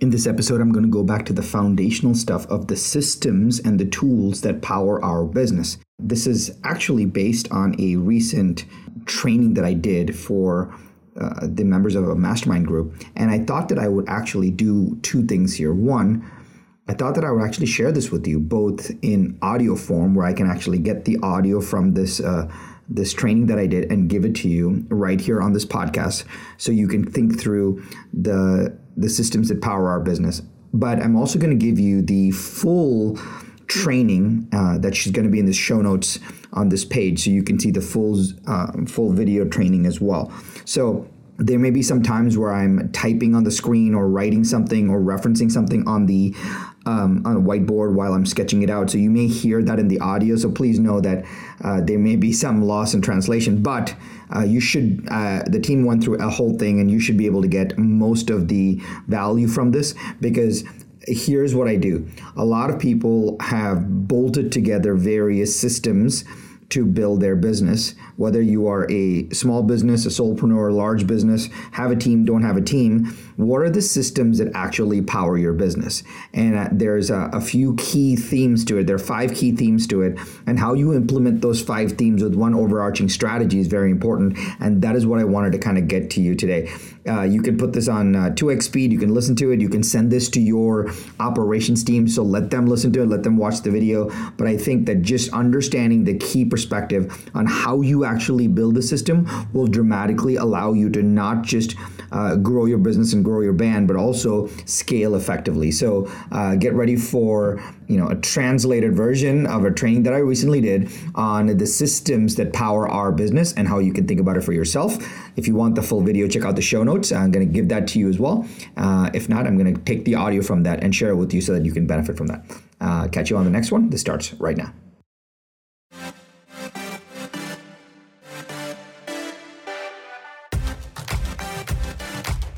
In this episode, I'm going to go back to the foundational stuff of the systems and the tools that power our business. This is actually based on a recent training that I did for uh, the members of a mastermind group. And I thought that I would actually do two things here. One, I thought that I would actually share this with you both in audio form, where I can actually get the audio from this. Uh, this training that I did and give it to you right here on this podcast so you can think through the the systems that power our business. But I'm also going to give you the full training uh, that she's going to be in the show notes on this page, so you can see the full uh, full video training as well. So there may be some times where I'm typing on the screen or writing something or referencing something on the um, on a whiteboard while I'm sketching it out. So you may hear that in the audio. So please know that uh, there may be some loss in translation, but uh, you should, uh, the team went through a whole thing and you should be able to get most of the value from this because here's what I do. A lot of people have bolted together various systems to build their business. Whether you are a small business, a solopreneur, a large business, have a team, don't have a team, what are the systems that actually power your business? And uh, there's a, a, few key themes to it. There are five key themes to it, and how you implement those five themes with one overarching strategy is very important. And that is what I wanted to kind of get to you today. Uh, you can put this on uh, 2x speed. You can listen to it. You can send this to your operations team. So let them listen to it, let them watch the video. But I think that just understanding the key perspective on how you actually build the system will dramatically allow you to not just uh, grow your business and grow your band, but also scale effectively. So uh, get ready for you know a translated version of a training that I recently did on the systems that power our business and how you can think about it for yourself. If you want the full video, check out the show notes. I'm going to give that to you as well. Uh, if not, I'm going to take the audio from that and share it with you so that you can benefit from that. Uh, catch you on the next one. This starts right now.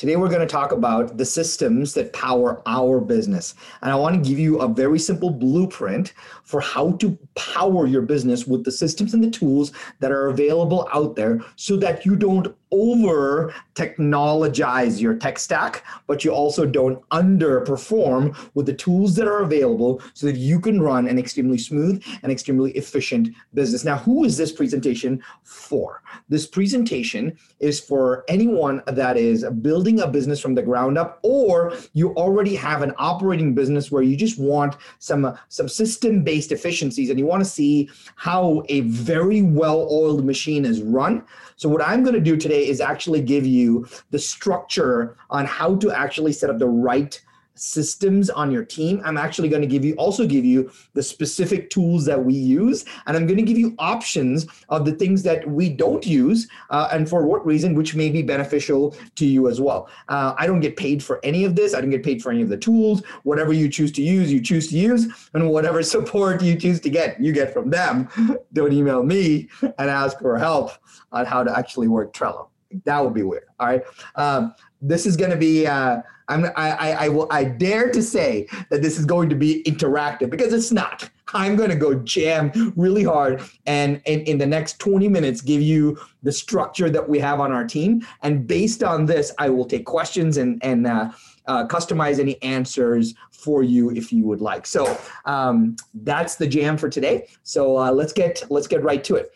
Today, we're going to talk about the systems that power our business. And I want to give you a very simple blueprint for how to power your business with the systems and the tools that are available out there so that you don't over technologize your tech stack, but you also don't underperform with the tools that are available so that you can run an extremely smooth and extremely efficient business. Now, who is this presentation for? This presentation is for anyone that is building a business from the ground up, or you already have an operating business where you just want some, some system based efficiencies and you want to see how a very well oiled machine is run. So, what I'm going to do today is actually give you the structure on how to actually set up the right systems on your team. I'm actually going to give you also give you the specific tools that we use and i'm going to give you options of the things that we don't use uh, and for what reason which may be beneficial to you as well. Uh, i don't get paid for any of this. I don't get paid for any of the tools. Whatever you choose to use you choose to use and whatever support you choose to get you get from them. Don't email me and ask for help on how to actually work trello that would be weird all right um, this is going to be uh, I'm, I, I, I will I dare to say that this is going to be interactive because it's not. I'm going to go jam really hard and, in the next 20 minutes give you the structure that we have on our team. And based on this, I will take questions and and uh, uh, customize any answers for you if you would like. So um, that's the jam for today. So uh, let's get let's get right to it.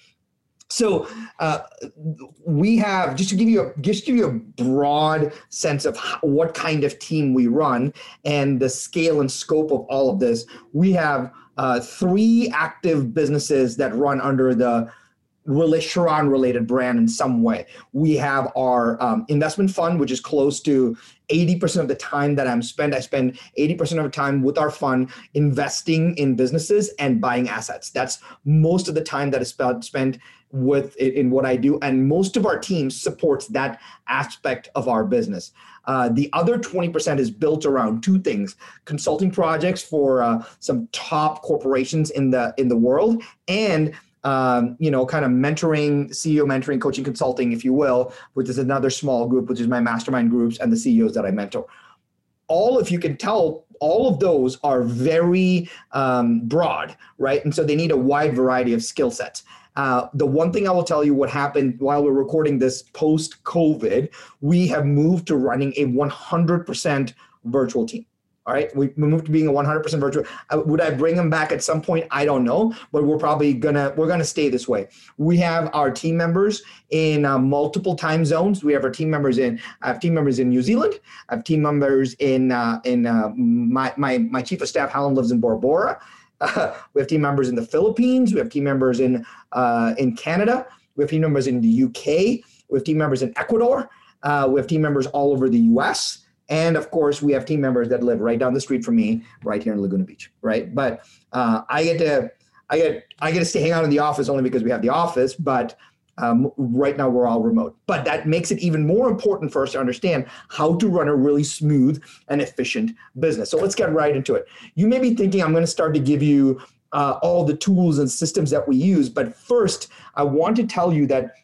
So uh, we have just to give you a just give you a broad sense of how, what kind of team we run and the scale and scope of all of this. We have uh, three active businesses that run under the Sharran related brand in some way. We have our um, investment fund, which is close to 80% of the time that I'm spent. I spend 80% of the time with our fund investing in businesses and buying assets. That's most of the time that is spent with in what I do, and most of our team supports that aspect of our business. Uh, the other 20% is built around two things: consulting projects for uh, some top corporations in the in the world, and um, you know, kind of mentoring, CEO mentoring, coaching, consulting, if you will, which is another small group, which is my mastermind groups and the CEOs that I mentor. All, if you can tell, all of those are very um, broad, right? And so they need a wide variety of skill sets. Uh, the one thing I will tell you what happened while we're recording this post COVID, we have moved to running a 100% virtual team. All right, we moved to being a 100% virtual. Uh, would I bring them back at some point? I don't know, but we're probably gonna we're gonna stay this way. We have our team members in uh, multiple time zones. We have our team members in. I have team members in New Zealand. I have team members in uh, in uh, my my my chief of staff. Helen lives in Bora Bora. Uh, we have team members in the Philippines. We have team members in uh, in Canada. We have team members in the UK. We have team members in Ecuador. we have team members all over the U.S. And of course, we have team members that live right down the street from me, right here in Laguna Beach, right? But uh, I get to, I get, I get to stay hang out in the office only because we have the office. But um, right now, we're all remote. But that makes it even more important for us to understand how to run a really smooth and efficient business. So let's get right into it. You may be thinking I'm going to start to give you uh, all the tools and systems that we use, but first, I want to tell you that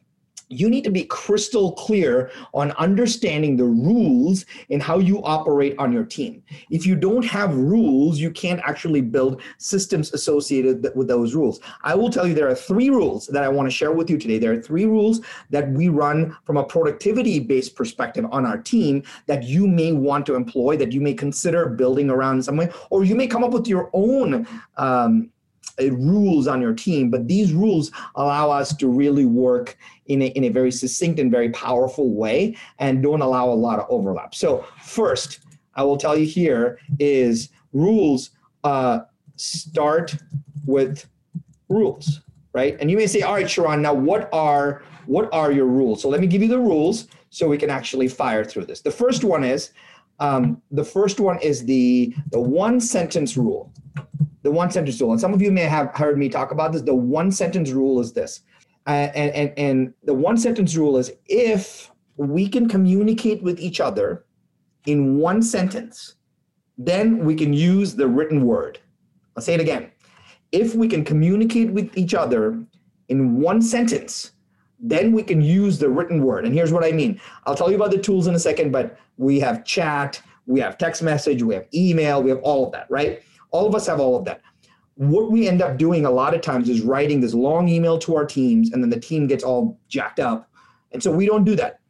you need to be crystal clear on understanding the rules and how you operate on your team. If you don't have rules, you can't actually build systems associated with those rules. I will tell you there are three rules that I want to share with you today. There are three rules that we run from a productivity based perspective on our team that you may want to employ, that you may consider building around in some way, or you may come up with your own. Um, rules on your team, but these rules allow us to really work in a, in a very succinct and very powerful way and don't allow a lot of overlap. So, first, I will tell you here is rules uh, start with rules, right? And you may say, all right, Sharran, now what are what are your rules? So let me give you the rules so we can actually fire through this. The first one is um, the first one is the the one sentence rule the one sentence rule. And some of you may have heard me talk about this. The one sentence rule is this. Uh, and, and, and the one sentence rule is if we can communicate with each other in one sentence, then we can use the written word. I'll say it again. If we can communicate with each other in one sentence, then we can use the written word. And here's what I mean. I'll tell you about the tools in a second, but we have chat, we have text message, we have email, we have all of that, right? All of us have all of that. What we end up doing a lot of times is writing this long email to our teams, and then the team gets all jacked up. And so we don't do that.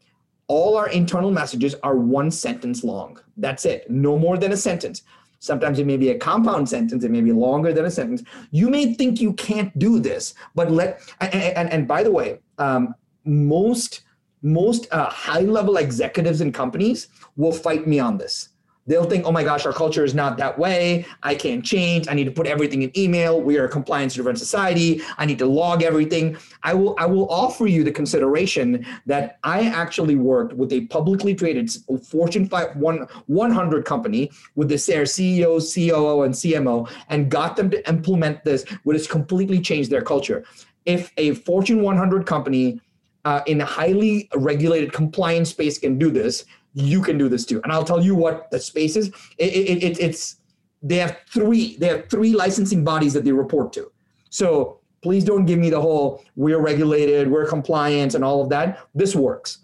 All our internal messages are one sentence long. That's it, no more than a sentence. Sometimes it may be a compound sentence, it may be longer than a sentence. You may think you can't do this, but let, and, and, and by the way, um, most most uh, high level executives in companies will fight me on this they'll think, oh my gosh, our culture is not that way. I can't change. I need to put everything in email. We are a compliance driven society. I need to log everything. I will I will offer you the consideration that I actually worked with a publicly traded Fortune 5, 100 company with the their CEO, COO, and CMO and got them to implement this, which has completely changed their culture. If a Fortune 100 company uh, in a highly regulated compliance space can do this, you can do this too. And I'll tell you what the space is. It, it, it, it's they have three they have three licensing bodies that they report to. So please don't give me the whole we're regulated, we're compliant, and all of that. This works.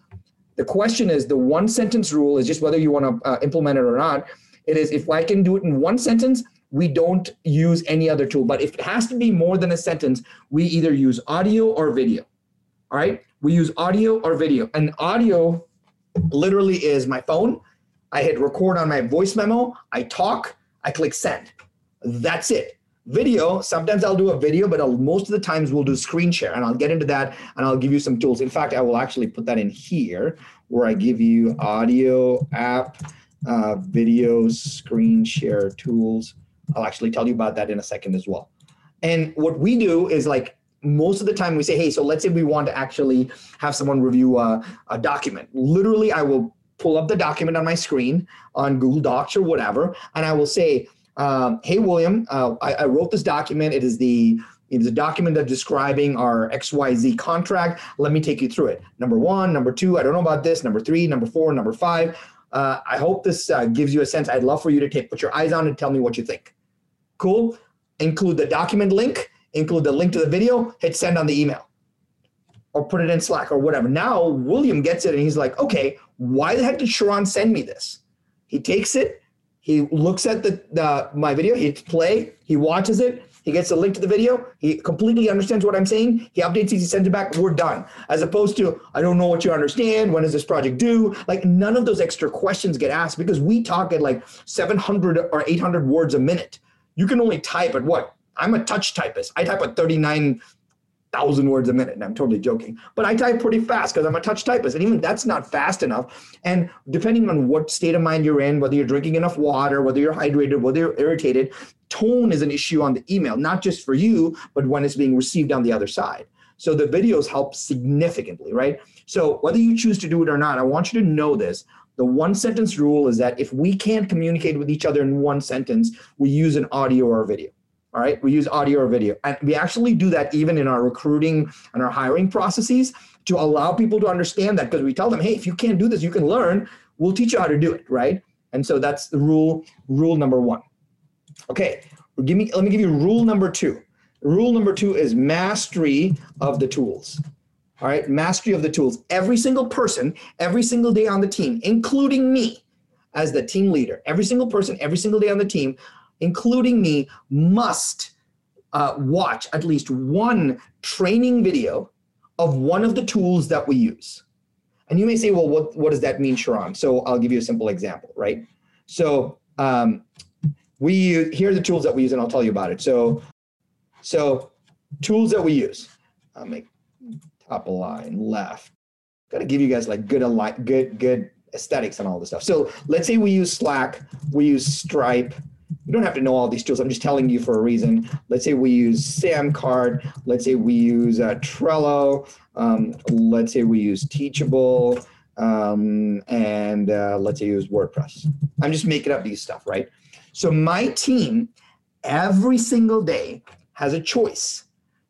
The question is the one sentence rule is just whether you want to uh, implement it or not. It is if I can do it in one sentence, we don't use any other tool. But if it has to be more than a sentence, we either use audio or video. All right, we use audio or video. And audio literally is my phone. I hit record on my voice memo. I talk. I click send. That's it. Video, sometimes I'll do a video, but I'll, most of the times we'll do screen share and I'll get into that and I'll give you some tools. In fact, I will actually put that in here where I give you audio app, uh, video, screen share tools. I'll actually tell you about that in a second as well. And what we do is like most of the time we say, hey, so let's say we want to actually have someone review a, a document. Literally, I will pull up the document on my screen on Google Docs or whatever, and I will say, um, hey, William, uh, I, I, wrote this document. It is the It's a document that's describing our XYZ contract. Let me take you through it. Number one, number two, I don't know about this. Number three, number four, number five. Uh, I hope this uh, gives you a sense. I'd love for you to take put your eyes on and tell me what you think. Cool. Include the document link, include the link to the video, hit send on the email or put it in Slack or whatever. Now William gets it and he's like, okay, why the heck did Sharran send me this? He takes it, he looks at the, the my video, he play, he watches it, he gets a link to the video. He completely understands what I'm saying. He updates it. He sends it back. We're done. As opposed to, I don't know what you understand. When is this project due? Like none of those extra questions get asked because we talk at like 700 or 800 words a minute. You can only type at what? I'm a touch typist. I type at 39 thousand words a minute. And I'm totally joking, but I type pretty fast because I'm a touch typist, and even that's not fast enough. And depending on what state of mind you're in, whether you're drinking enough water, whether you're hydrated, whether you're irritated, tone is an issue on the email, not just for you, but when it's being received on the other side. So the videos help significantly, right? So whether you choose to do it or not, I want you to know this. The one sentence rule is that if we can't communicate with each other in one sentence, we use an audio or a video. All right, we use audio or video. And we actually do that even in our recruiting and our hiring processes to allow people to understand that because we tell them, hey, if you can't do this, you can learn. We'll teach you how to do it, right? And so that's the rule, rule number one. Okay, give me, let me give you rule number two. Rule number two is mastery of the tools. All right, mastery of the tools. Every single person, every single day on the team, including me as the team leader, every single person, every single day on the team including me, must uh, watch at least one training video of one of the tools that we use. And you may say, well, what, what does that mean, Sharran? So I'll give you a simple example, right? So um, we here are the tools that we use, and I'll tell you about it. So, so tools that we use. I'll make top line left. Got to give you guys like good align, good good aesthetics and all this stuff. So let's say we use Slack, we use Stripe, you don't have to know all these tools. I'm just telling you for a reason. Let's say we use Samcart. Let's say we use uh, Trello. Um, let's say we use Teachable. Um, and uh, let's say use WordPress. I'm just making up these stuff, right? So my team every single day has a choice.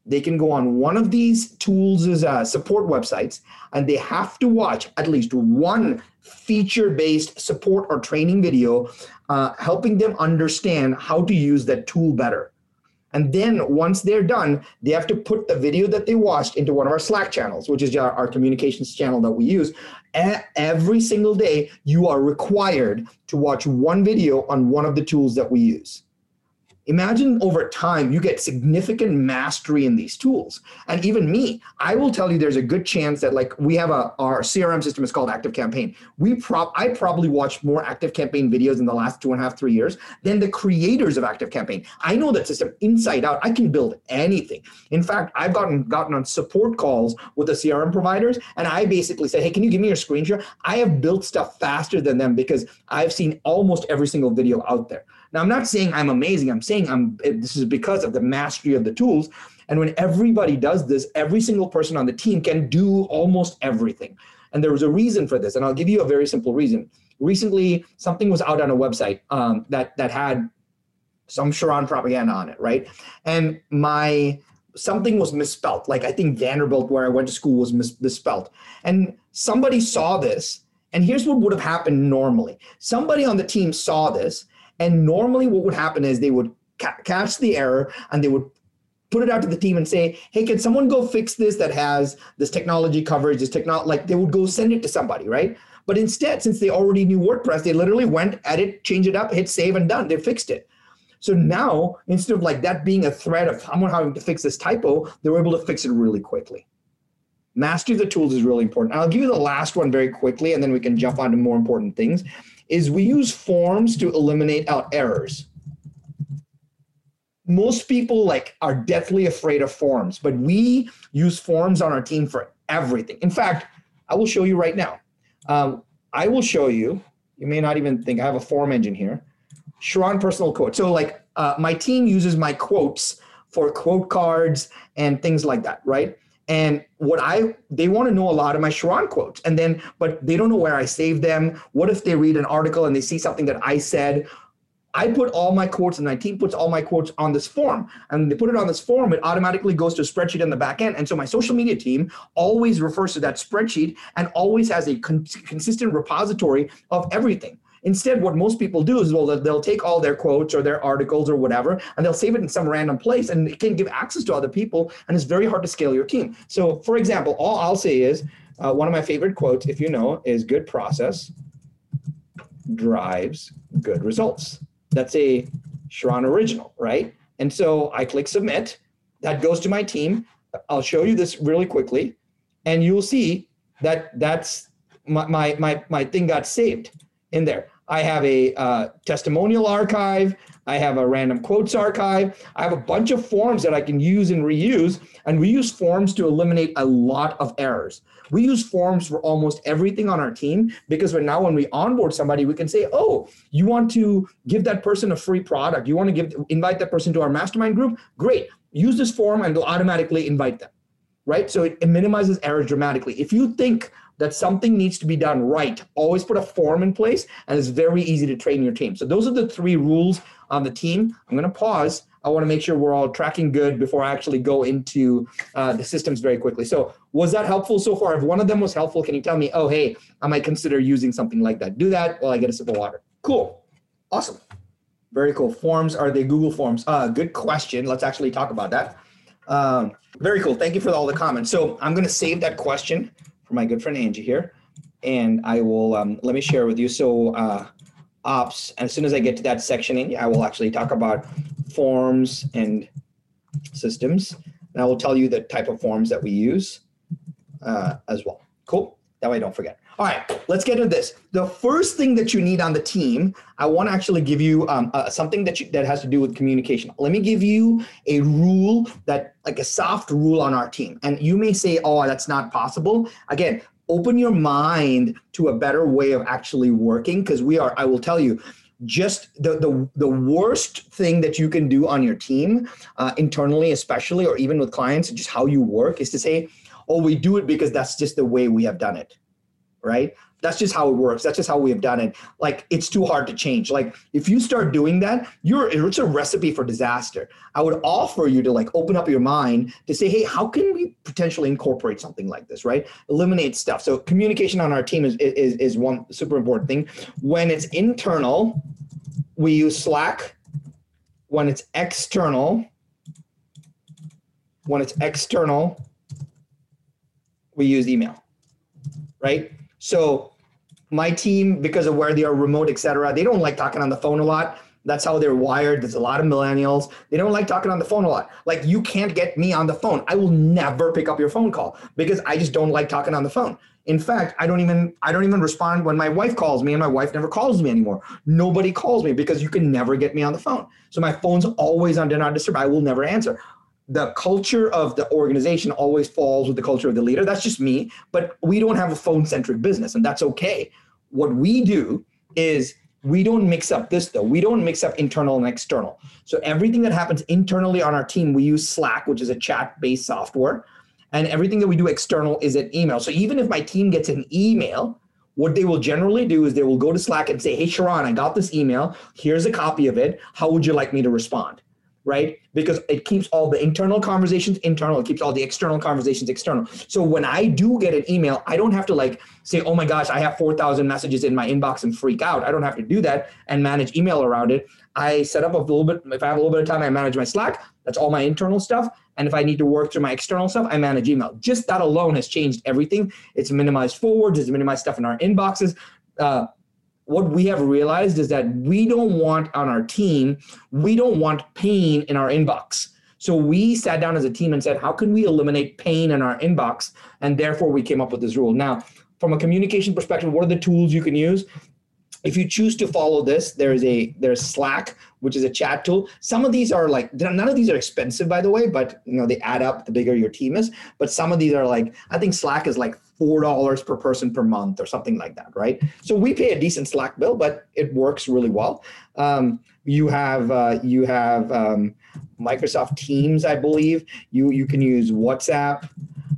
They can go on one of these tools' uh, support websites and they have to watch at least one feature based support or training video uh, helping them understand how to use that tool better. And then once they're done, they have to put the video that they watched into one of our Slack channels, which is our, our communications channel that we use. every single day, you are required to watch one video on one of the tools that we use imagine over time you get significant mastery in these tools. And even me i will tell you there's a good chance that like we have a our crm system is called ActiveCampaign. We prop i probably watched more ActiveCampaign videos in the last two and a half three years than the creators of ActiveCampaign. I know that system inside out. I can build anything. In fact i've gotten gotten on support calls with the crm providers and i basically said hey can you give me your screen share? I have built stuff faster than them because i've seen almost every single video out there now, I'm not saying I'm amazing. I'm saying I'm. This is because of the mastery of the tools. And when everybody does this, every single person on the team can do almost everything. And there was a reason for this. And I'll give you a very simple reason. Recently, something was out on a website um, that that had some Sharran propaganda on it, right? And my something was misspelt. Like I think Vanderbilt, where I went to school, was mis- misspelt. And somebody saw this. And here's what would have happened normally: somebody on the team saw this and normally, what would happen is they would ca- catch the error and they would put it out to the team and say, "Hey, can someone go fix this that has this technology coverage? This technology." Like they would go send it to somebody, right? But instead, since they already knew WordPress, they literally went, edit, change it up, hit save, and done. They fixed it. So now, instead of like that being a threat of someone having to fix this typo, they were able to fix it really quickly. Mastery of the tools is really important. I'll give you the last one very quickly, and then we can jump on to more important things is we use forms to eliminate out errors. Most people like are deathly afraid of forms, but we use forms on our team for everything. In fact, I will show you right now. Um, I will show you. You may not even think I have a form engine here. Sharran personal quote. So like uh, my team uses my quotes for quote cards and things like that, right? And what I they want to know a lot of my Sharran quotes, and then but they don't know where I save them. What if they read an article and they see something that I said? I put all my quotes and my team puts all my quotes on this form. And they put it on this form, it automatically goes to a spreadsheet in the back end. And so my social media team always refers to that spreadsheet and always has a con- consistent repository of everything. Instead, what most people do is well, they'll take all their quotes or their articles or whatever, and they'll save it in some random place, and it can give access to other people, and it's very hard to scale your team. So, for example, all I'll say is uh, one of my favorite quotes, if you know, is "Good process drives good results." That's a Sharran original, right? And so I click submit. That goes to my team. I'll show you this really quickly, and you'll see that that's my my my, my thing got saved in there. I have a uh, testimonial archive. I have a random quotes archive. I have a bunch of forms that I can use and reuse. And we use forms to eliminate a lot of errors. We use forms for almost everything on our team because when now when we onboard somebody, we can say, "Oh, you want to give that person a free product? You want to give invite that person to our mastermind group? Great. Use this form and it'll automatically invite them." Right? So it, it minimizes errors dramatically. If you think that something needs to be done right. Always put a form in place, and it's very easy to train your team. So those are the three rules on the team. I'm going to pause. I want to make sure we're all tracking good before I actually go into uh, the systems very quickly. So was that helpful so far? If one of them was helpful, can you tell me? Oh, hey, I might consider using something like that. Do that while I get a sip of water. Cool. Awesome. Very cool. Forms are they Google Forms? Uh, good question. Let's actually talk about that. Um, very cool. Thank you for all the comments. So I'm going to save that question for my good friend Angie here. And I will, um, let me share with you. So uh, ops, as soon as I get to that section, in, I will actually talk about forms and systems. And I will tell you the type of forms that we use uh, as well. Cool. That way I don't forget. All right, let's get into this. The first thing that you need on the team, I want to actually give you um, uh, something that you, that has to do with communication. Let me give you a rule that, like a soft rule on our team. And you may say, "Oh, that's not possible." Again, open your mind to a better way of actually working because we are. I will tell you, just the, the the worst thing that you can do on your team uh, internally especially or even with clients just how you work is to say oh we do it because that's just the way we have done it right? That's just how it works. That's just how we have done it. Like it's too hard to change. Like if you start doing that, you're it's a recipe for disaster. I would offer you to like open up your mind to say, hey, how can we potentially incorporate something like this, right? Eliminate stuff. So communication on our team is is, is one super important thing. When it's internal, we use Slack. When it's external, when it's external, we use email, right? So my team, because of where they are remote, et cetera, they don't like talking on the phone a lot. That's how they're wired. There's a lot of millennials. They don't like talking on the phone a lot. Like you can't get me on the phone. I will never pick up your phone call because I just don't like talking on the phone. In fact, I don't even I don't even respond when my wife calls me and my wife never calls me anymore. Nobody calls me because you can never get me on the phone. So my phone's always on do not disturb. I will never answer the culture of the organization always falls with the culture of the leader. That's just me, but we don't have a phone centric business, and that's okay. What we do is we don't mix up this though. We don't mix up internal and external. So everything that happens internally on our team, we use Slack, which is a chat based software. And everything that we do external is an email. So even if my team gets an email, what they will generally do is they will go to Slack and say, Hey, Sharran, I got this email. Here's a copy of it. How would you like me to respond? right? Because it keeps all the internal conversations internal, it keeps all the external conversations external. So when I do get an email, I don't have to like say, oh my gosh, I have 4,000 messages in my inbox and freak out. I don't have to do that and manage email around it. I set up a little bit, if I have a little bit of time, I manage my Slack. That's all my internal stuff. And if I need to work through my external stuff, I manage email. Just that alone has changed everything. It's minimized forwards, it's minimized stuff in our inboxes. Uh, what we have realized is that we don't want on our team, we don't want pain in our inbox. So we sat down as a team and said, how can we eliminate pain in our inbox? And therefore, we came up with this rule. Now, from a communication perspective, what are the tools you can use? If you choose to follow this, there's a there's Slack, which is a chat tool. Some of these are like none of these are expensive, by the way, but you know they add up the bigger your team is. But some of these are like I think Slack is like four dollars per person per month or something like that, right? So we pay a decent Slack bill, but it works really well. Um, you have uh, you have um, Microsoft Teams, I believe. You you can use WhatsApp.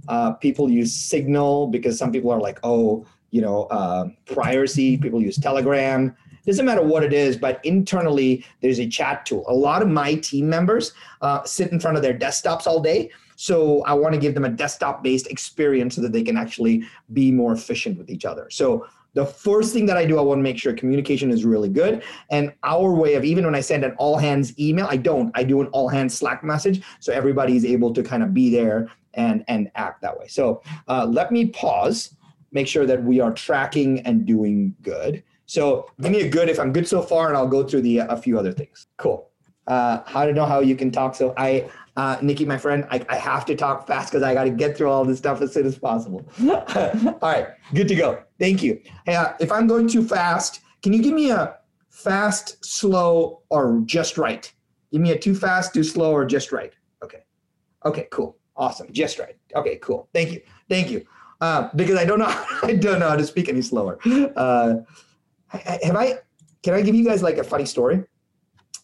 Uh, people use Signal because some people are like, oh, you know, uh, privacy. People use Telegram. doesn't matter what it is, but internally there's a chat tool. A lot of my team members uh, sit in front of their desktops all day. So I want to give them a desktop based experience so that they can actually be more efficient with each other. So the first thing that I do, I want to make sure communication is really good. And our way of, even when I send an all hands email, I don't, I do an all hands Slack message. So everybody is able to kind of be there and, and act that way. So uh, let me pause, make sure that we are tracking and doing good. So give me a good if I'm good so far, and I'll go through the a few other things. Cool. Uh, how to know how you can talk so I uh, Nikki, my friend, I, I have to talk fast because I got to get through all this stuff as soon as possible. all right, good to go. Thank you. Uh, if I'm going too fast, can you give me a fast, slow, or just right? Give me a too fast, too slow, or just right. Okay. Okay, cool. Awesome. Just right. Okay, cool. Thank you. Thank you. Uh, because I don't know, I don't know how to speak any slower. Uh, have I? Can I give you guys like a funny story?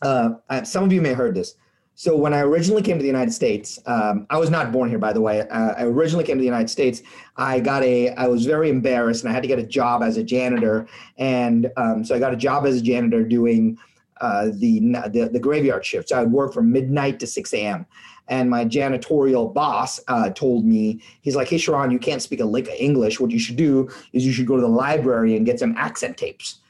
Uh, some of you may have heard this. So when I originally came to the United States, um, I was not born here, by the way. Uh, I originally came to the United States. I got a, I was very embarrassed, and I had to get a job as a janitor. And um, so I got a job as a janitor doing uh, the, the, the graveyard shift. So I would work from midnight to six a.m. And my janitorial boss uh, told me, he's like, "Hey, Sharran, you can't speak a lick of English. What you should do is you should go to the library and get some accent tapes."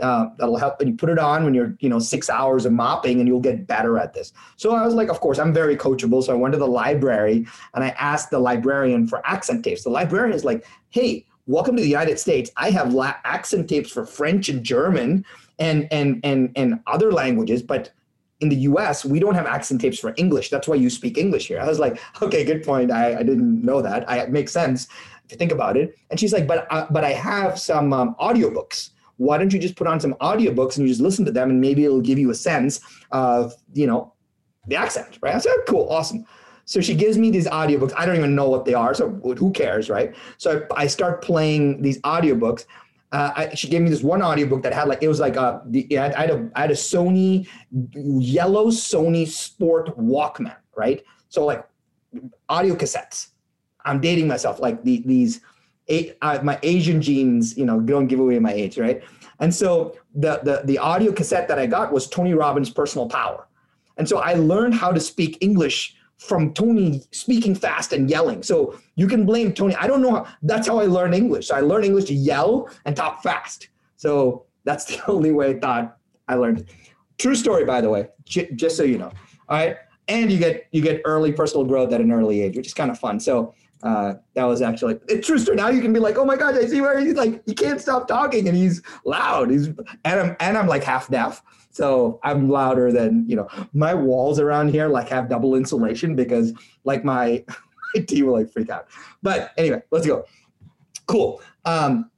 Uh, that'll help and you put it on when you're you know six hours of mopping and you'll get better at this. So i was like of course i'm very coachable. So i went to the library and i asked the librarian for accent tapes. The librarian is like hey welcome to the united states. I have la- accent tapes for french and german and and and and other languages but in the us we don't have accent tapes for english. That's why you speak english here. I was like okay good point. I, I didn't know that. I, it makes sense if you think about it. And she's like but uh, but i have some um, audiobooks why don't you just put on some audiobooks and you just listen to them and maybe it'll give you a sense of, you know, the accent, right? I said, cool, awesome. So she gives me these audiobooks. I don't even know what they are, so who cares, right? So I, I start playing these audiobooks. Uh, I, she gave me this one audiobook that had like it was like a the, I, had a I had a Sony yellow Sony Sport Walkman, right? So like audio cassettes. I'm dating myself like the, these uh, my Asian genes, you know, don't give away my age, right? And so the, the the audio cassette that I got was Tony Robbins' Personal Power, and so I learned how to speak English from Tony speaking fast and yelling. So you can blame Tony. I don't know how. That's how I learned English. So I learned English to yell and talk fast. So that's the only way I thought I learned. True story, by the way, j- just so you know. All right, and you get you get early personal growth at an early age, which is kind of fun. So uh, that was actually it's true story. Now you can be like, oh my god, I see where he's like, he can't stop talking and he's loud. He's and I'm and I'm like half deaf, so I'm louder than you know. My walls around here like have double insulation because like my my team will like freak out. But anyway, let's go. Cool. Um,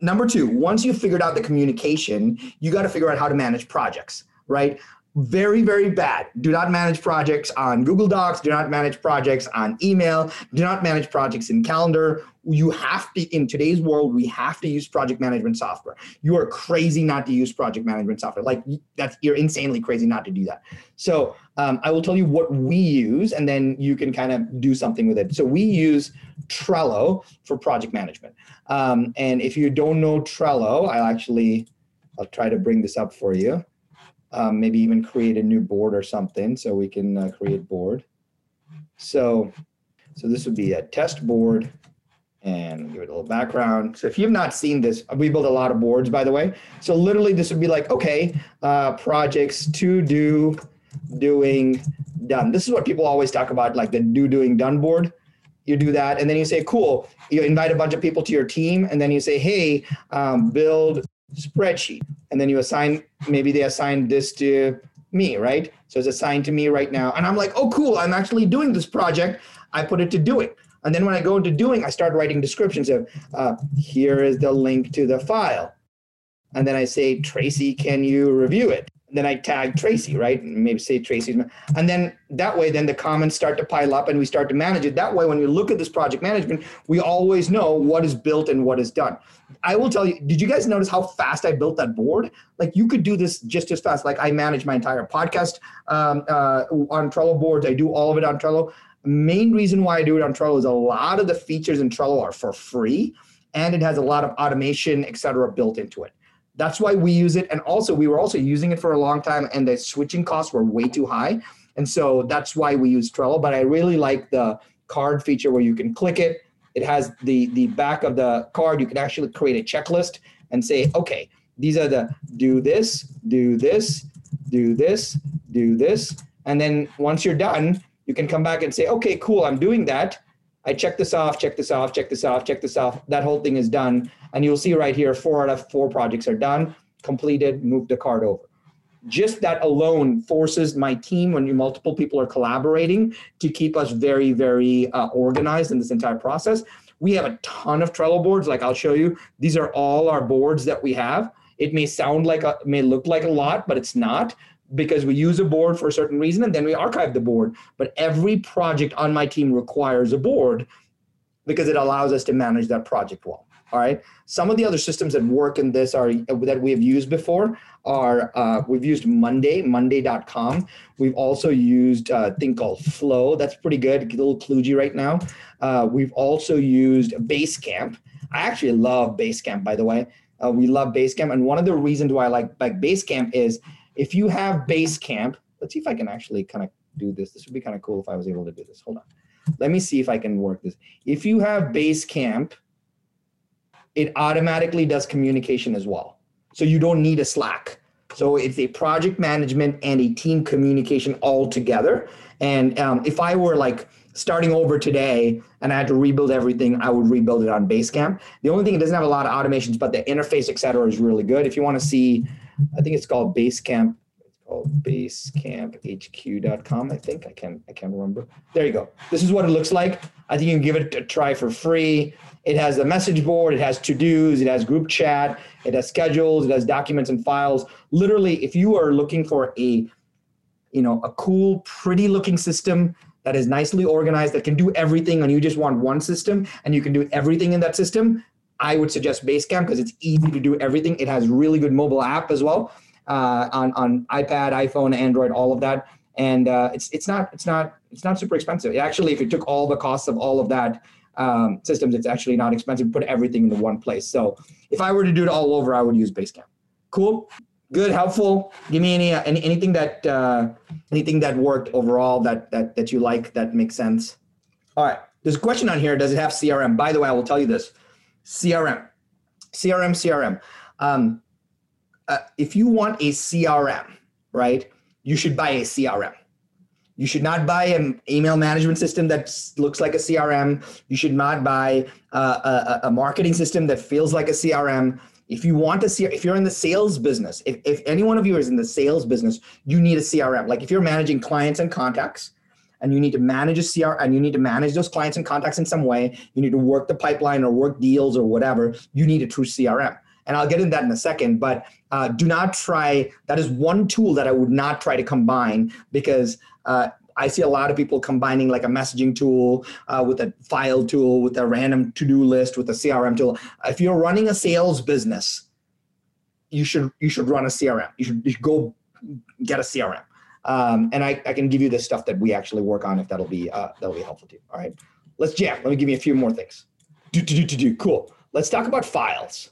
number two, once you've figured out the communication, you got to figure out how to manage projects, right? Very, very bad. Do not manage projects on Google Docs. Do not manage projects on email. Do not manage projects in calendar. You have to, in today's world, we have to use project management software. You are crazy not to use project management software. Like that's, you're insanely crazy not to do that. So um, I will tell you what we use and then you can kind of do something with it. So we use Trello for project management. Um, and if you don't know Trello, I'll actually, I'll try to bring this up for you um, maybe even create a new board or something so we can uh, create board. So, so this would be a test board and give it a little background. So if you've not seen this, we build a lot of boards, by the way. So literally this would be like, okay, uh, projects to do, doing, done. This is what people always talk about, like the do, doing, done board. You do that, and then you say, cool. You invite a bunch of people to your team, and then you say, hey, um, build spreadsheet. And then you assign, maybe they assign this to me, right? So it's assigned to me right now. And I'm like, oh, cool, I'm actually doing this project. I put it to doing. And then when I go into doing, I start writing descriptions of uh, here is the link to the file. And then I say, Tracy, can you review it? Then I tag Tracy, right? And maybe say Tracy's, and then that way, then the comments start to pile up and we start to manage it. That way, when we look at this project management, we always know what is built and what is done. I will tell you, did you guys notice how fast I built that board? Like you could do this just as fast. Like I manage my entire podcast um, uh, on Trello boards. I do all of it on Trello. Main reason why I do it on Trello is a lot of the features in Trello are for free and it has a lot of automation, et cetera, built into it That's why we use it. And also, we were also using it for a long time, and the switching costs were way too high. And so that's why we use Trello. But I really like the card feature where you can click it. It has the the back of the card. You can actually create a checklist and say, okay, these are the do this, do this, do this, do this. And then once you're done, you can come back and say, okay, cool, I'm doing that. I check this off, check this off, check this off, check this off. That whole thing is done. And you'll see right here, four out of four projects are done, completed, move the card over. Just that alone forces my team, when you multiple people are collaborating, to keep us very, very uh, organized in this entire process. We have a ton of Trello boards, like I'll show you. These are all our boards that we have. It may sound like a, may look like a lot, but it's not because we use a board for a certain reason and then we archive the board. But every project on my team requires a board because it allows us to manage that project well. All right. Some of the other systems that work in this are that we have used before are uh, we've used Monday, Monday.com. We've also used a thing called Flow. That's pretty good. A little kludgy right now. Uh, we've also used Basecamp. I actually love Basecamp, by the way. Uh, we love Basecamp, and one of the reasons why I like like Basecamp is if you have Basecamp, let's see if I can actually kind of do this. This would be kind of cool if I was able to do this. Hold on. Let me see if I can work this. If you have Basecamp, it automatically does communication as well. So you don't need a Slack. So it's a project management and a team communication all together. And um, if I were like starting over today and I had to rebuild everything, I would rebuild it on Basecamp. The only thing it doesn't have a lot of automations, but the interface, et cetera, is really good. If you want to see I think it's called Basecamp. It's called BasecampHQ.com. I think I can I can't remember. There you go. This is what it looks like. I think you can give it a try for free. It has a message board. It has to dos. It has group chat. It has schedules. It has documents and files. Literally, if you are looking for a you know a cool, pretty looking system that is nicely organized that can do everything and you just want one system and you can do everything in that system I would suggest Basecamp because it's easy to do everything. It has really good mobile app as well uh, on on iPad, iPhone, Android, all of that. And uh, it's it's not it's not it's not super expensive. Actually, if you took all the costs of all of that um, systems, it's actually not expensive. Put everything into one place. So if I were to do it all over, I would use Basecamp. Cool, good, helpful. Give me any, any anything that uh, anything that worked overall that that that you like that makes sense. All right. There's a question on here. Does it have CRM? By the way, I will tell you this. CRM, CRM, CRM. Um, uh, if you want a CRM, right, you should buy a CRM. You should not buy an email management system that looks like a CRM. You should not buy uh, a, a, marketing system that feels like a CRM. If you want to see, if you're in the sales business, if, if any one of you is in the sales business, you need a CRM. Like if you're managing clients and contacts, and you need to manage a CR and you need to manage those clients and contacts in some way. You need to work the pipeline or work deals or whatever. You need a true CRM. And I'll get into that in a second, but uh, do not try. That is one tool that I would not try to combine because uh, I see a lot of people combining like a messaging tool uh, with a file tool, with a random to do list, with a CRM tool. If you're running a sales business, you should you should run a CRM. You should, you should go get a CRM. Um, and I, I can give you the stuff that we actually work on if that'll be uh, that'll be helpful to you. All right, let's jam. Let me give you a few more things. Do do do do do. Cool. Let's talk about files.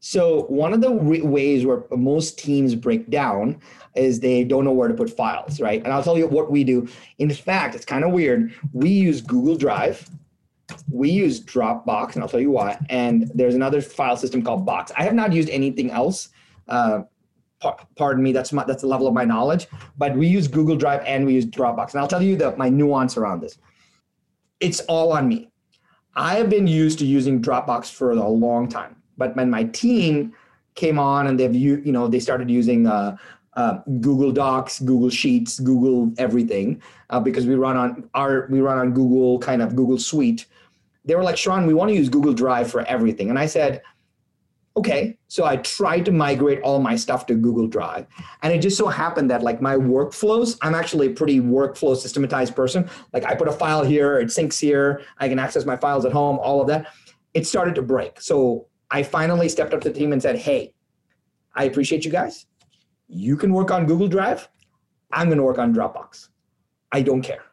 So one of the ways where most teams break down is they don't know where to put files, right? And I'll tell you what we do. In fact, it's kind of weird. We use Google Drive. We use Dropbox, and I'll tell you why. And there's another file system called Box. I have not used anything else. Uh, pardon me, that's my, that's the level of my knowledge. But we use Google Drive and we use Dropbox, and I'll tell you the my nuance around this. It's all on me. I have been used to using Dropbox for a long time, but when my team came on and they've you know they started using uh, uh, Google Docs, Google Sheets, Google everything uh, because we run on our we run on Google kind of Google Suite. They were like, Sean, we want to use Google Drive for everything, and I said, okay so i tried to migrate all my stuff to google drive. And it just so happened that like my workflows i'm actually a pretty workflow systematized person. Like i put a file here it syncs here i can access my files at home all of that. It started to break. So i finally stepped up to the team and said hey i appreciate you guys. You can work on google drive. I'm going to work on dropbox. I don't care.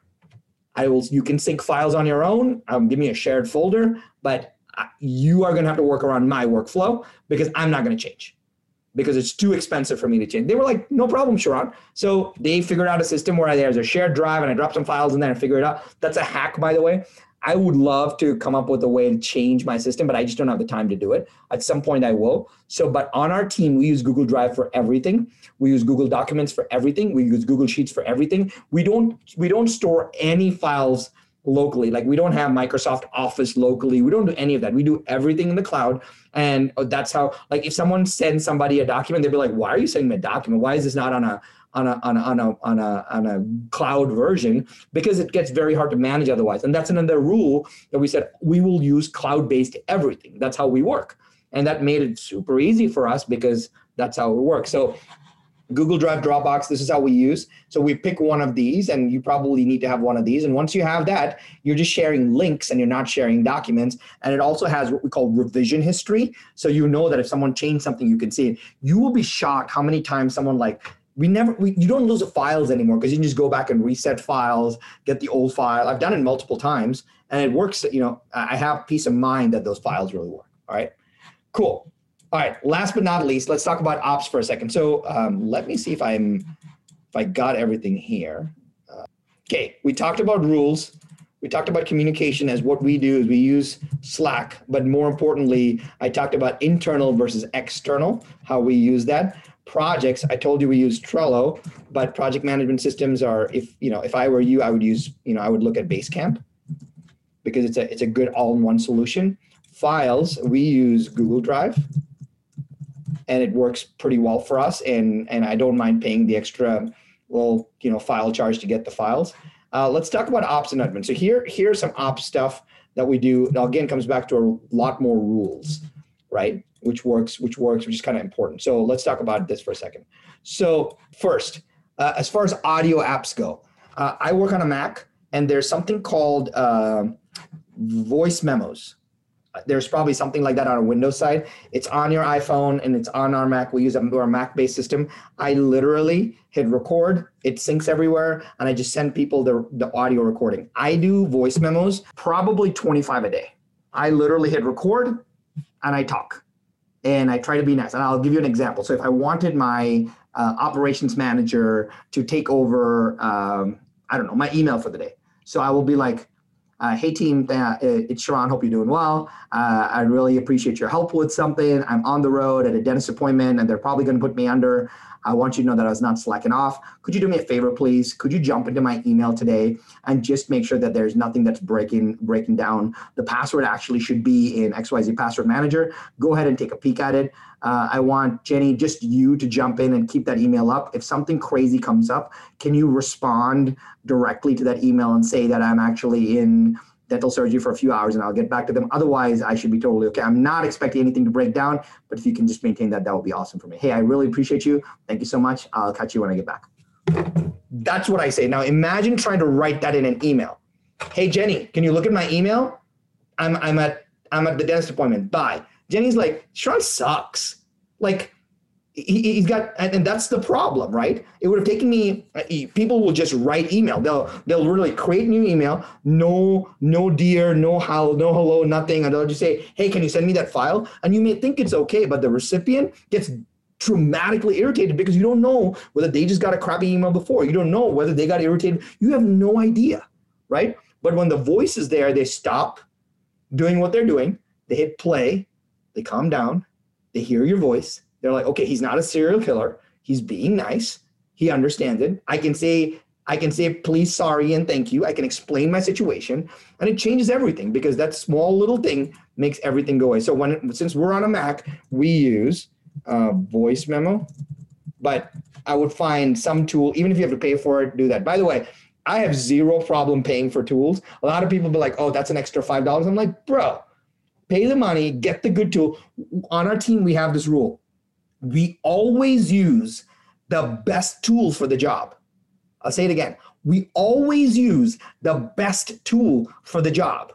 I will you can sync files on your own. Um, give me a shared folder but you are going to have to work around my workflow because I'm not going to change. because it's too expensive for me to change. They were like, no problem, Sharran. So they figured out a system where there's a shared drive and I drop some files in there and figure it out. That's a hack, by the way. I would love to come up with a way to change my system, but I just don't have the time to do it. At some point, I will. So, but on our team, we use Google Drive for everything. We use Google Documents for everything. We use Google Sheets for everything. We don't we don't store any files locally. Like we don't have Microsoft Office locally. We don't do any of that. We do everything in the cloud. And uh, that's how, like, if someone sends somebody a document, they'd be like, why are you sending me a document? Why is this not on a on a, on a, on a, on a, on a cloud version because it gets very hard to manage otherwise. And that's another rule that we said we will use cloud-based everything. That's how we work. And that made it super easy for us because that's how it works. So Google Drive, Dropbox, this is how we use. So we pick one of these, and you probably need to have one of these. And once you have that, you're just sharing links and you're not sharing documents. And it also has what we call revision history. So you know that if someone changed something, you can see it. You will be shocked how many times someone like, we never, we, you don't lose the files anymore because you can just go back and reset files, get the old file. I've done it multiple times and it works. You know, I have peace of mind that those files really work. All right, cool. All right. Last but not least, let's talk about ops for a second. So um, let me see if I'm if I got everything here. Uh, okay, we talked about rules. We talked about communication as what we do is we use Slack, but more importantly, I talked about internal versus external, how we use that. Projects, I told you we use Trello, but project management systems are if you know if I were you, I would use you know I would look at Basecamp because it's a it's a good all-in-one solution. Files, we use Google Drive and it works pretty well for us. And and I don't mind paying the extra little you know file charge to get the files. Uh, let's talk about ops and admin. So here here's some ops stuff that we do. Now again, comes back to a lot more rules, right? Which works, which works, which is kind of important. So let's talk about this for a second. So first, uh, as far as audio apps go, uh, I work on a Mac, and there's something called uh, voice memos there's probably something like that on a Windows side. It's on your iPhone and it's on our Mac. We use a, our Mac based system. I literally hit record, it syncs everywhere, and I just send people the, the audio recording. I do voice memos probably 25 a day. I literally hit record and I talk and I try to be nice. And I'll give you an example. So if I wanted my uh, operations manager to take over, um, I don't know, my email for the day. So I will be like, uh, hey team, uh, it's Sharran. Hope you're doing well. Uh, I really appreciate your help with something. I'm on the road at a dentist appointment, and they're probably going to put me under. I want you to know that I was not slacking off. Could you do me a favor, please? Could you jump into my email today and just make sure that there's nothing that's breaking breaking down? The password actually should be in XYZ Password Manager. Go ahead and take a peek at it. Uh, I want Jenny, just you to jump in and keep that email up. If something crazy comes up, can you respond directly to that email and say that I'm actually in dental surgery for a few hours and I'll get back to them. Otherwise, I should be totally okay. I'm not expecting anything to break down, but if you can just maintain that, that would be awesome for me. Hey, I really appreciate you. Thank you so much. I'll catch you when I get back. That's what I say. Now imagine trying to write that in an email. Hey Jenny, can you look at my email? I'm I'm at I'm at the dentist appointment. Bye. Jenny's like, Sharran sucks. Like he, has got and that's the problem right? It would have taken me uh, people will just write email. They'll they'll really create new email. No no dear no how no hello nothing. And they'll just say hey can you send me that file? And you may think it's okay but the recipient gets dramatically irritated because you don't know whether they just got a crappy email before. You don't know whether they got irritated. You have no idea right? But when the voice is there they stop doing what they're doing. They hit play. They calm down. They hear your voice they're like, okay, he's not a serial killer. He's being nice. He understands it. I can say, I can say please, sorry, and thank you. I can explain my situation, and it changes everything because that small little thing makes everything go away. So when since we're on a Mac, we use uh, voice memo, but I would find some tool, even if you have to pay for it, do that. By the way, I have zero problem paying for tools. A lot of people be like, oh, that's an extra five dollars. I'm like, bro, pay the money, get the good tool. On our team, we have this rule we always use the best tool for the job. I'll say it again. We always use the best tool for the job.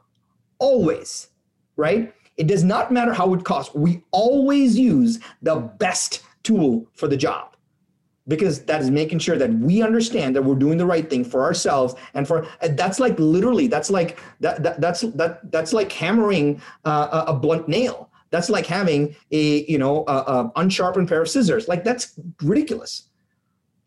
Always, right? It does not matter how it costs. We always use the best tool for the job because that is making sure that we understand that we're doing the right thing for ourselves and for and that's like literally that's like that, that that's that that's like hammering uh, a blunt nail That's like having a you know a, a unsharpened pair of scissors. Like that's ridiculous.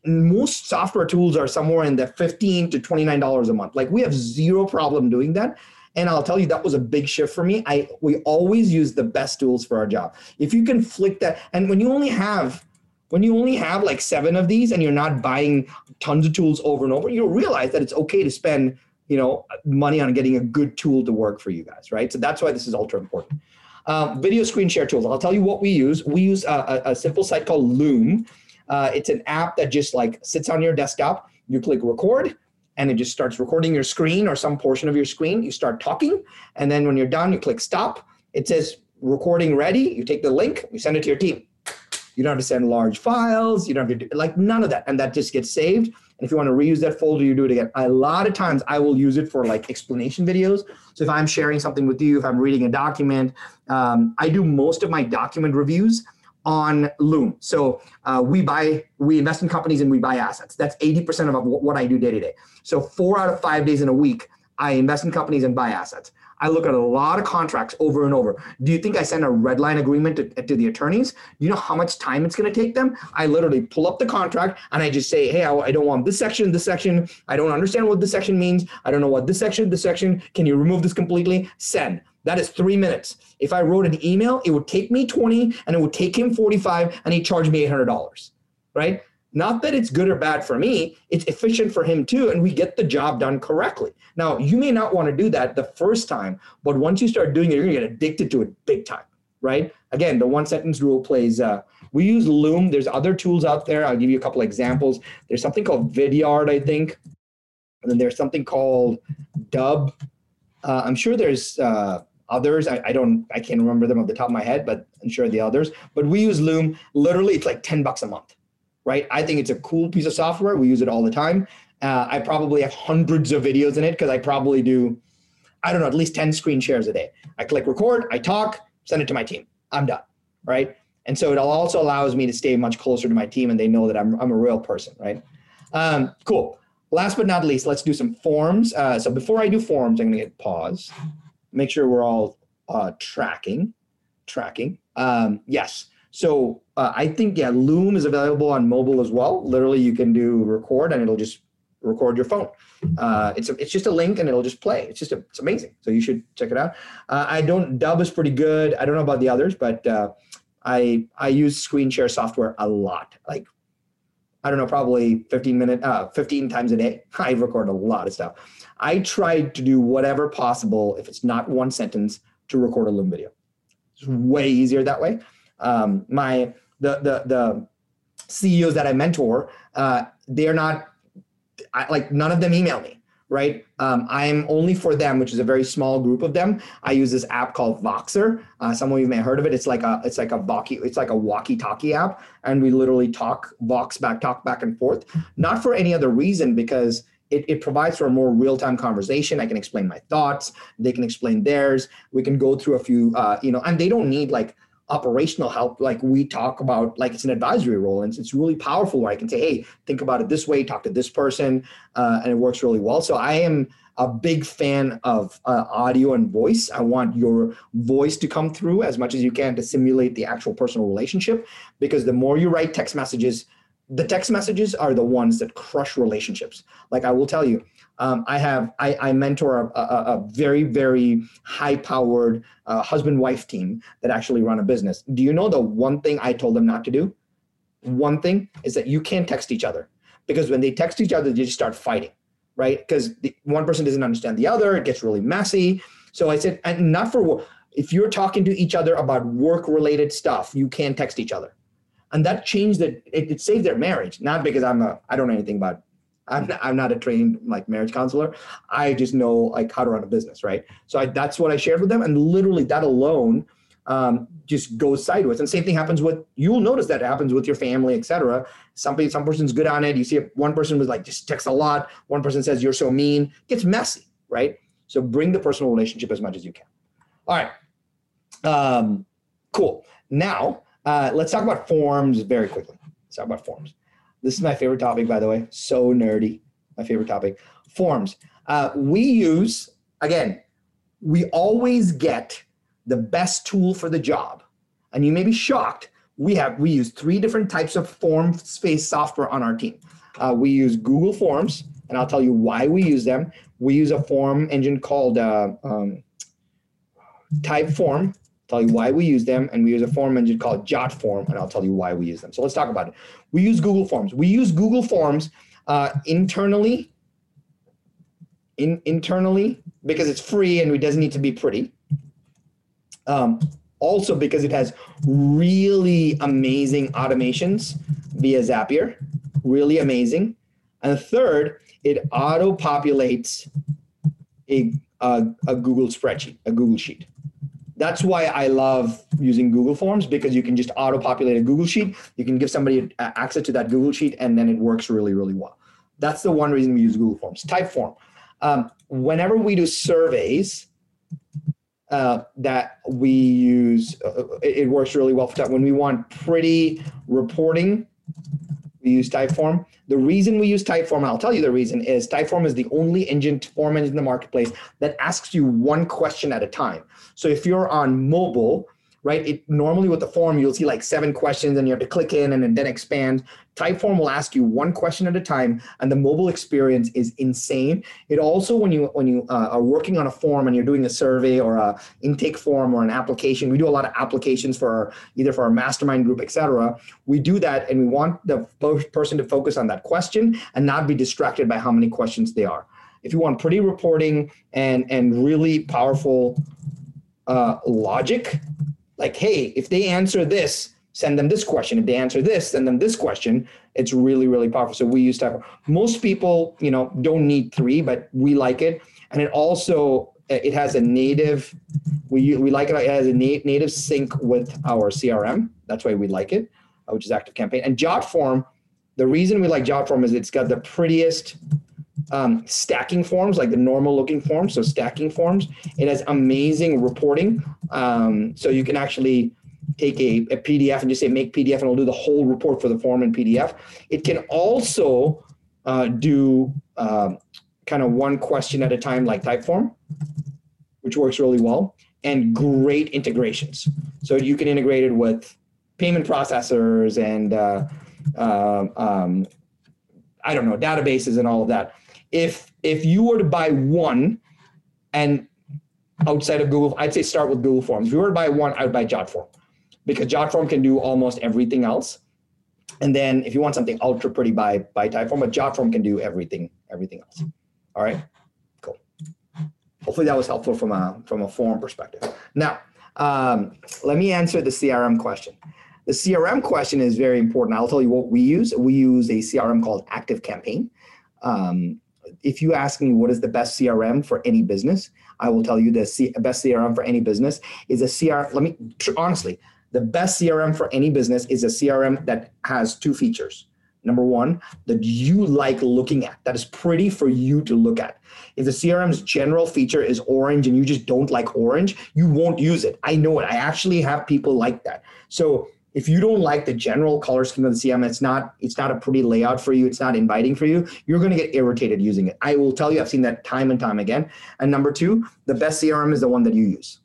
Most software tools are somewhere in the fifteen to twenty nine dollars a month. Like we have zero problem doing that. And I'll tell you that was a big shift for me. I we always use the best tools for our job. If you can flick that, and when you only have when you only have like seven of these and you're not buying tons of tools over and over, you'll realize that it's okay to spend you know money on getting a good tool to work for you guys, right? So that's why this is ultra important. Um, video screen share tools. I'll tell you what we use. We use a, a, a simple site called Loom. Uh, it's an app that just like sits on your desktop. You click record, and it just starts recording your screen or some portion of your screen. You start talking, and then when you're done, you click stop. It says recording ready. You take the link, you send it to your team. You don't have to send large files. You don't have to do like none of that. And that just gets saved. And if you want to reuse that folder, you do it again. A lot of times I will use it for like explanation videos. So if I'm sharing something with you, if I'm reading a document, um, I do most of my document reviews on Loom. So uh, we buy, we invest in companies and we buy assets. That's 80% of what I do day to day. So four out of five days in a week, I invest in companies and buy assets. I look at a lot of contracts over and over. Do you think I send a red line agreement to, to the attorneys? Do you know how much time it's going to take them? I literally pull up the contract and I just say, hey, I, I don't want this section, this section. I don't understand what this section means. I don't know what this section, this section. Can you remove this completely? Send. That is three minutes. If I wrote an email, it would take me 20 and it would take him 45 and he charged me $800, right? Not that it's good or bad for me, it's efficient for him too, and we get the job done correctly. Now, you may not want to do that the first time, but once you start doing it, you're gonna get addicted to it big time, right? Again, the one sentence rule plays. Uh, we use Loom. There's other tools out there. I'll give you a couple examples. There's something called Vidyard, I think, and then there's something called Dubb. Uh, I'm sure there's uh, others. I, I, don't, I can't remember them off the top of my head, but I'm sure the others. But we use Loom. Literally, it's like 10 bucks a month right? I think it's a cool piece of software. We use it all the time. Uh, I probably have hundreds of videos in it because I probably do, I don't know, at least 10 screen shares a day. I click record, I talk, send it to my team. I'm done, right? And so it also allows me to stay much closer to my team and they know that I'm, I'm a real person, right? Um, cool. Last but not least, let's do some forms. Uh, so before I do forms, I'm going to get pause, make sure we're all uh, tracking, tracking. Um, yes. So uh, I think yeah, Loom is available on mobile as well. Literally, you can do record and it'll just record your phone. Uh, it's a, it's just a link and it'll just play. It's just a, it's amazing. So you should check it out. Uh, I don't Dubb is pretty good. I don't know about the others, but uh, I I use screen share software a lot. Like I don't know, probably 15 minute, uh, 15 times a day. I record a lot of stuff. I try to do whatever possible if it's not one sentence to record a Loom video. It's way easier that way um, my the the the CEOs that I mentor, uh, they're not I, like none of them email me. Right, um, I'm only for them, which is a very small group of them. I use this app called Voxer. Uh, some of you may have heard of it. It's like a it's like a walkie it's like a walkie-talkie app, and we literally talk Vox back, talk back and forth. Not for any other reason, because it, it, provides for a more real-time conversation. I can explain my thoughts. They can explain theirs. We can go through a few, uh, you know, and they don't need like operational help like we talk about like it's an advisory role and it's really powerful where i can say hey think about it this way talk to this person uh, and it works really well. So i am a big fan of uh, audio and voice. I want your voice to come through as much as you can to simulate the actual personal relationship because the more you write text messages the text messages are the ones that crush relationships. Like i will tell you um, I have I, I mentor a, a, a, very very high powered uh, husband wife team that actually run a business. Do you know the one thing I told them not to do? One thing is that you can't text each other because when they text each other, they just start fighting, right? Because one person doesn't understand the other, it gets really messy. So I said, and not for if you're talking to each other about work related stuff, you can't text each other and that changed it, it, it saved their marriage not because i'm a i don't know anything about I'm not, I'm not a trained like marriage counselor. I just know like how to run a business, right? So I, that's what I shared with them, and literally that alone um, just goes sideways. And same thing happens with you'll notice that happens with your family, etc. Somebody, some person's good on it. You see, one person was like just texts a lot. One person says you're so mean. It gets messy, right? So bring the personal relationship as much as you can. All right, um, cool. Now uh, let's talk about forms very quickly. Let's talk about forms. This is my favorite topic, by the way. So nerdy. My favorite topic. Forms. Uh, we use, again, we always get the best tool for the job, and you may be shocked, we have we use three different types of form space software on our team. Uh, we use Google Forms, and I'll tell you why we use them. We use a form engine called uh, um, Typeform. Tell you why we use them, and we use a form engine called JotForm, and I'll tell you why we use them. So let's talk about it. We use Google Forms. We use Google Forms uh, internally, in internally because it's free and it doesn't need to be pretty. Um, also because it has really amazing automations via Zapier, really amazing. And third, it auto populates a, a, a Google spreadsheet, a Google sheet. That's why I love using Google Forms because you can just auto populate a Google sheet. You can give somebody access to that Google sheet and then it works really, really well. That's the one reason we use Google Forms. Typeform. Um, whenever we do surveys, uh, that we use, uh, it, it works really well for that. When we want pretty reporting, we use Typeform. The reason we use Typeform, and I'll tell you the reason, is Typeform is the only engine form engine in the marketplace that asks you one question at a time. So if you're on mobile, right? It normally with the form you'll see like seven questions and you have to click in and then expand. Typeform will ask you one question at a time, and the mobile experience is insane. It also when you when you uh, are working on a form and you're doing a survey or a intake form or an application, we do a lot of applications for our, either for our mastermind group, etc. We do that, and we want the person to focus on that question and not be distracted by how many questions they are. If you want pretty reporting and and really powerful uh, logic, like, hey, if they answer this, send them this question. If they answer this, send them this question. It's really, really powerful. So we use Typeform. Most people, you know, don't need three, but we like it. And it also it has a native. We we like it. It has a na- native sync with our CRM. That's why we like it, uh, which is ActiveCampaign. And JotForm. The reason we like JotForm is it's got the prettiest um, stacking forms, like the normal looking forms, so stacking forms. It has amazing reporting. Um, so you can actually take a, a, PDF and just say make PDF and it'll do the whole report for the form in PDF. It can also uh, do uh, kind of one question at a time like Typeform, which works really well, and great integrations. So you can integrate it with payment processors and uh, uh um, I don't know databases and all of that if if you were to buy one and outside of Google, I'd say start with Google Forms. If you were to buy one, I would buy JotForm because JotForm can do almost everything else. And then if you want something ultra pretty, buy buy Typeform, but JotForm can do everything everything else. All right, cool. Hopefully that was helpful from a from a form perspective. Now, um, let me answer the CRM question. The CRM question is very important. I'll tell you what we use. We use a CRM called ActiveCampaign. Um, if you ask me what is the best CRM for any business, I will tell you the C- best CRM for any business is a CRM. Let me honestly, the best CRM for any business is a CRM that has two features. Number one, that you like looking at, that is pretty for you to look at. If the CRM's general feature is orange and you just don't like orange, you won't use it. I know it. I actually have people like that. So if you don't like the general color scheme of the CM, it's not it's not a pretty layout for you. It's not inviting for you. You're going to get irritated using it. I will tell you, I've seen that time and time again. And number two, the best CRM is the one that you use.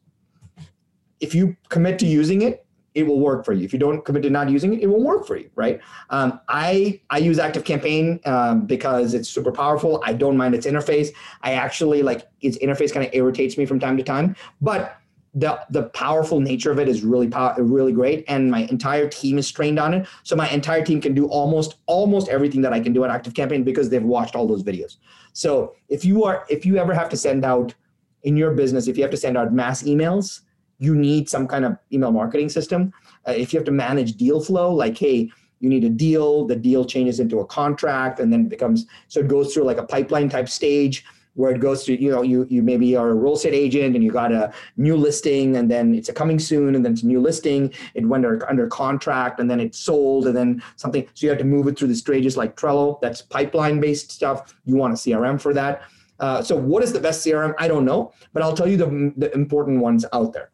If you commit to using it, it will work for you. If you don't commit to not using it, it won't work for you, right? Um, I I use ActiveCampaign um, because it's super powerful. I don't mind its interface. I actually like its interface kind of irritates me from time to time, but the the powerful nature of it is really power, really great and my entire team is trained on it. So my entire team can do almost almost everything that i can do at ActiveCampaign because they've watched all those videos. So if you are if you ever have to send out in your business if you have to send out mass emails you need some kind of email marketing system. Uh, if you have to manage deal flow like hey you need a deal the deal changes into a contract and then becomes so it goes through like a pipeline type stage where it goes to you know you you maybe are a real estate agent and you got a new listing and then it's a coming soon and then it's a new listing. It went under, under contract and then it's sold and then something. So you have to move it through the stages like Trello. That's pipeline based stuff. You want a CRM for that. Uh, so what is the best CRM I don't know but I'll tell you the, the important ones out there.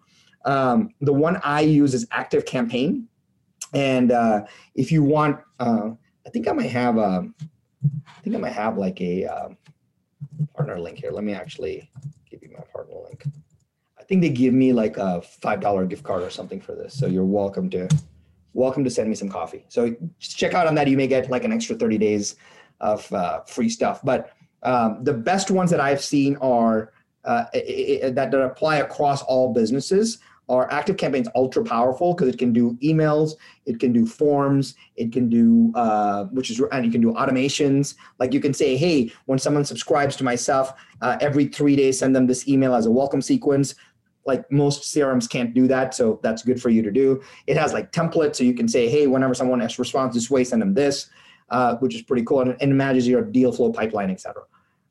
Um, the one I use is ActiveCampaign. And uh, if you want uh, I think I might have a I think I might have like a um, partner link here. Let me actually give you my partner link. I think they give me like a five dollar gift card or something for this. So you're welcome to welcome to send me some coffee. So check out on that. You may get like an extra 30 days of uh, free stuff. But um, the best ones that I've seen are uh, it, it, that apply across all businesses are ActiveCampaign's ultra powerful because it can do emails it can do forms it can do uh, which is and you can do automations. Like you can say hey when someone subscribes to myself uh, every three days send them this email as a welcome sequence. Like most crms can't do that so that's good for you to do. It has like templates so you can say hey whenever someone responds this way send them this uh, which is pretty cool and, and manages your deal flow pipeline etc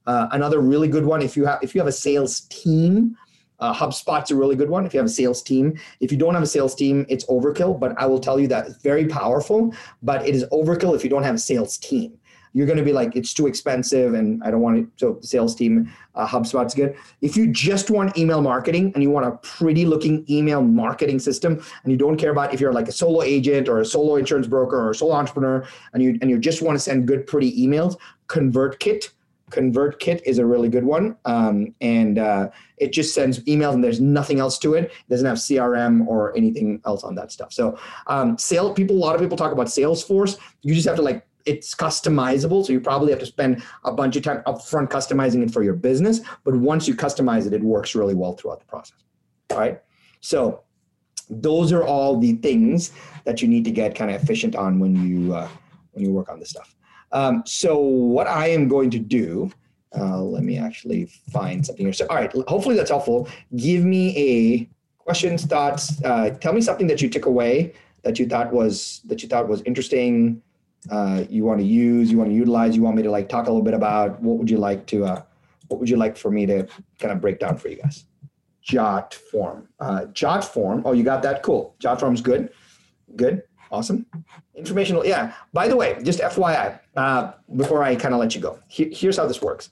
uh, another really good one if you have if you have a sales team uh, HubSpot's a really good one if you have a sales team. If you don't have a sales team, it's overkill, but I will tell you that it's very powerful, but it is overkill if you don't have a sales team. You're going to be like, it's too expensive and I don't want it. So, sales team, uh, HubSpot's good. If you just want email marketing and you want a pretty looking email marketing system and you don't care about if you're like a solo agent or a solo insurance broker or a solo entrepreneur and you, and you just want to send good, pretty emails, ConvertKit ConvertKit is a really good one, um, and uh, it just sends emails and there's nothing else to it. It doesn't have CRM or anything else on that stuff. So, um, sale people, a lot of people talk about Salesforce. You just have to like it's customizable, so you probably have to spend a bunch of time upfront customizing it for your business. But once you customize it, it works really well throughout the process. All right, so those are all the things that you need to get kind of efficient on when you uh, when you work on this stuff. Um, so what I am going to do, uh, let me actually find something here. So, all right, hopefully that's helpful. Give me a questions, thoughts. Uh, tell me something that you took away that you thought was that you thought was interesting. Uh, you want to use, you want to utilize. You want me to like talk a little bit about what would you like to, uh, what would you like for me to kind of break down for you guys? JotForm, uh, JotForm. Oh, you got that? Cool. JotForm's good. Good. Awesome. Informational. Yeah. By the way, just FYI, uh, before I kind of let you go, here, here's how this works.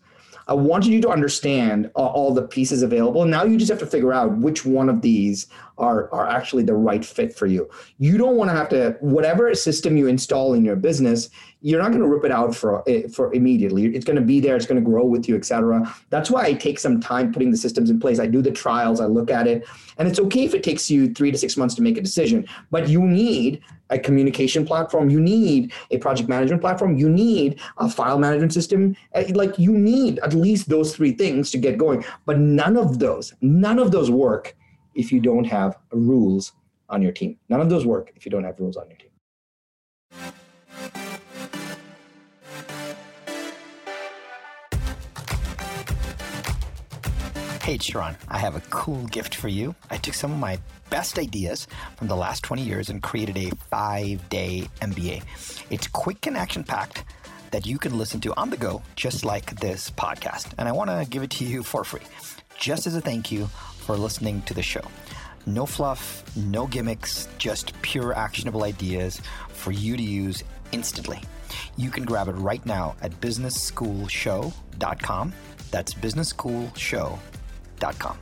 I wanted you to understand uh, all the pieces available. Now you just have to figure out which one of these are, are actually the right fit for you. You don't want to have to, whatever system you install in your business, you're not going to rip it out for, eh, for immediately. It's going to be there. It's going to grow with you, etc. That's why I take some time putting the systems in place. I do the trials. I look at it. And it's okay if it takes you three to six months to make a decision, but you need a communication platform. You need a project management platform. You need a file management system. Eh, like you need at least those three things to get going. But none of those, none of those work if you don't have rules on your team. None of those work if you don't have rules on your team. Hey, Sharran, I have a cool gift for you. I took some of my best ideas from the last 20 years and created a five day MBA. It's quick and action packed that you can listen to on the go, just like this podcast. And I want to give it to you for free, just as a thank you for listening to the show. No fluff, no gimmicks, just pure actionable ideas for you to use instantly. You can grab it right now at businessschoolshow.com. That's businessschoolshow.com com.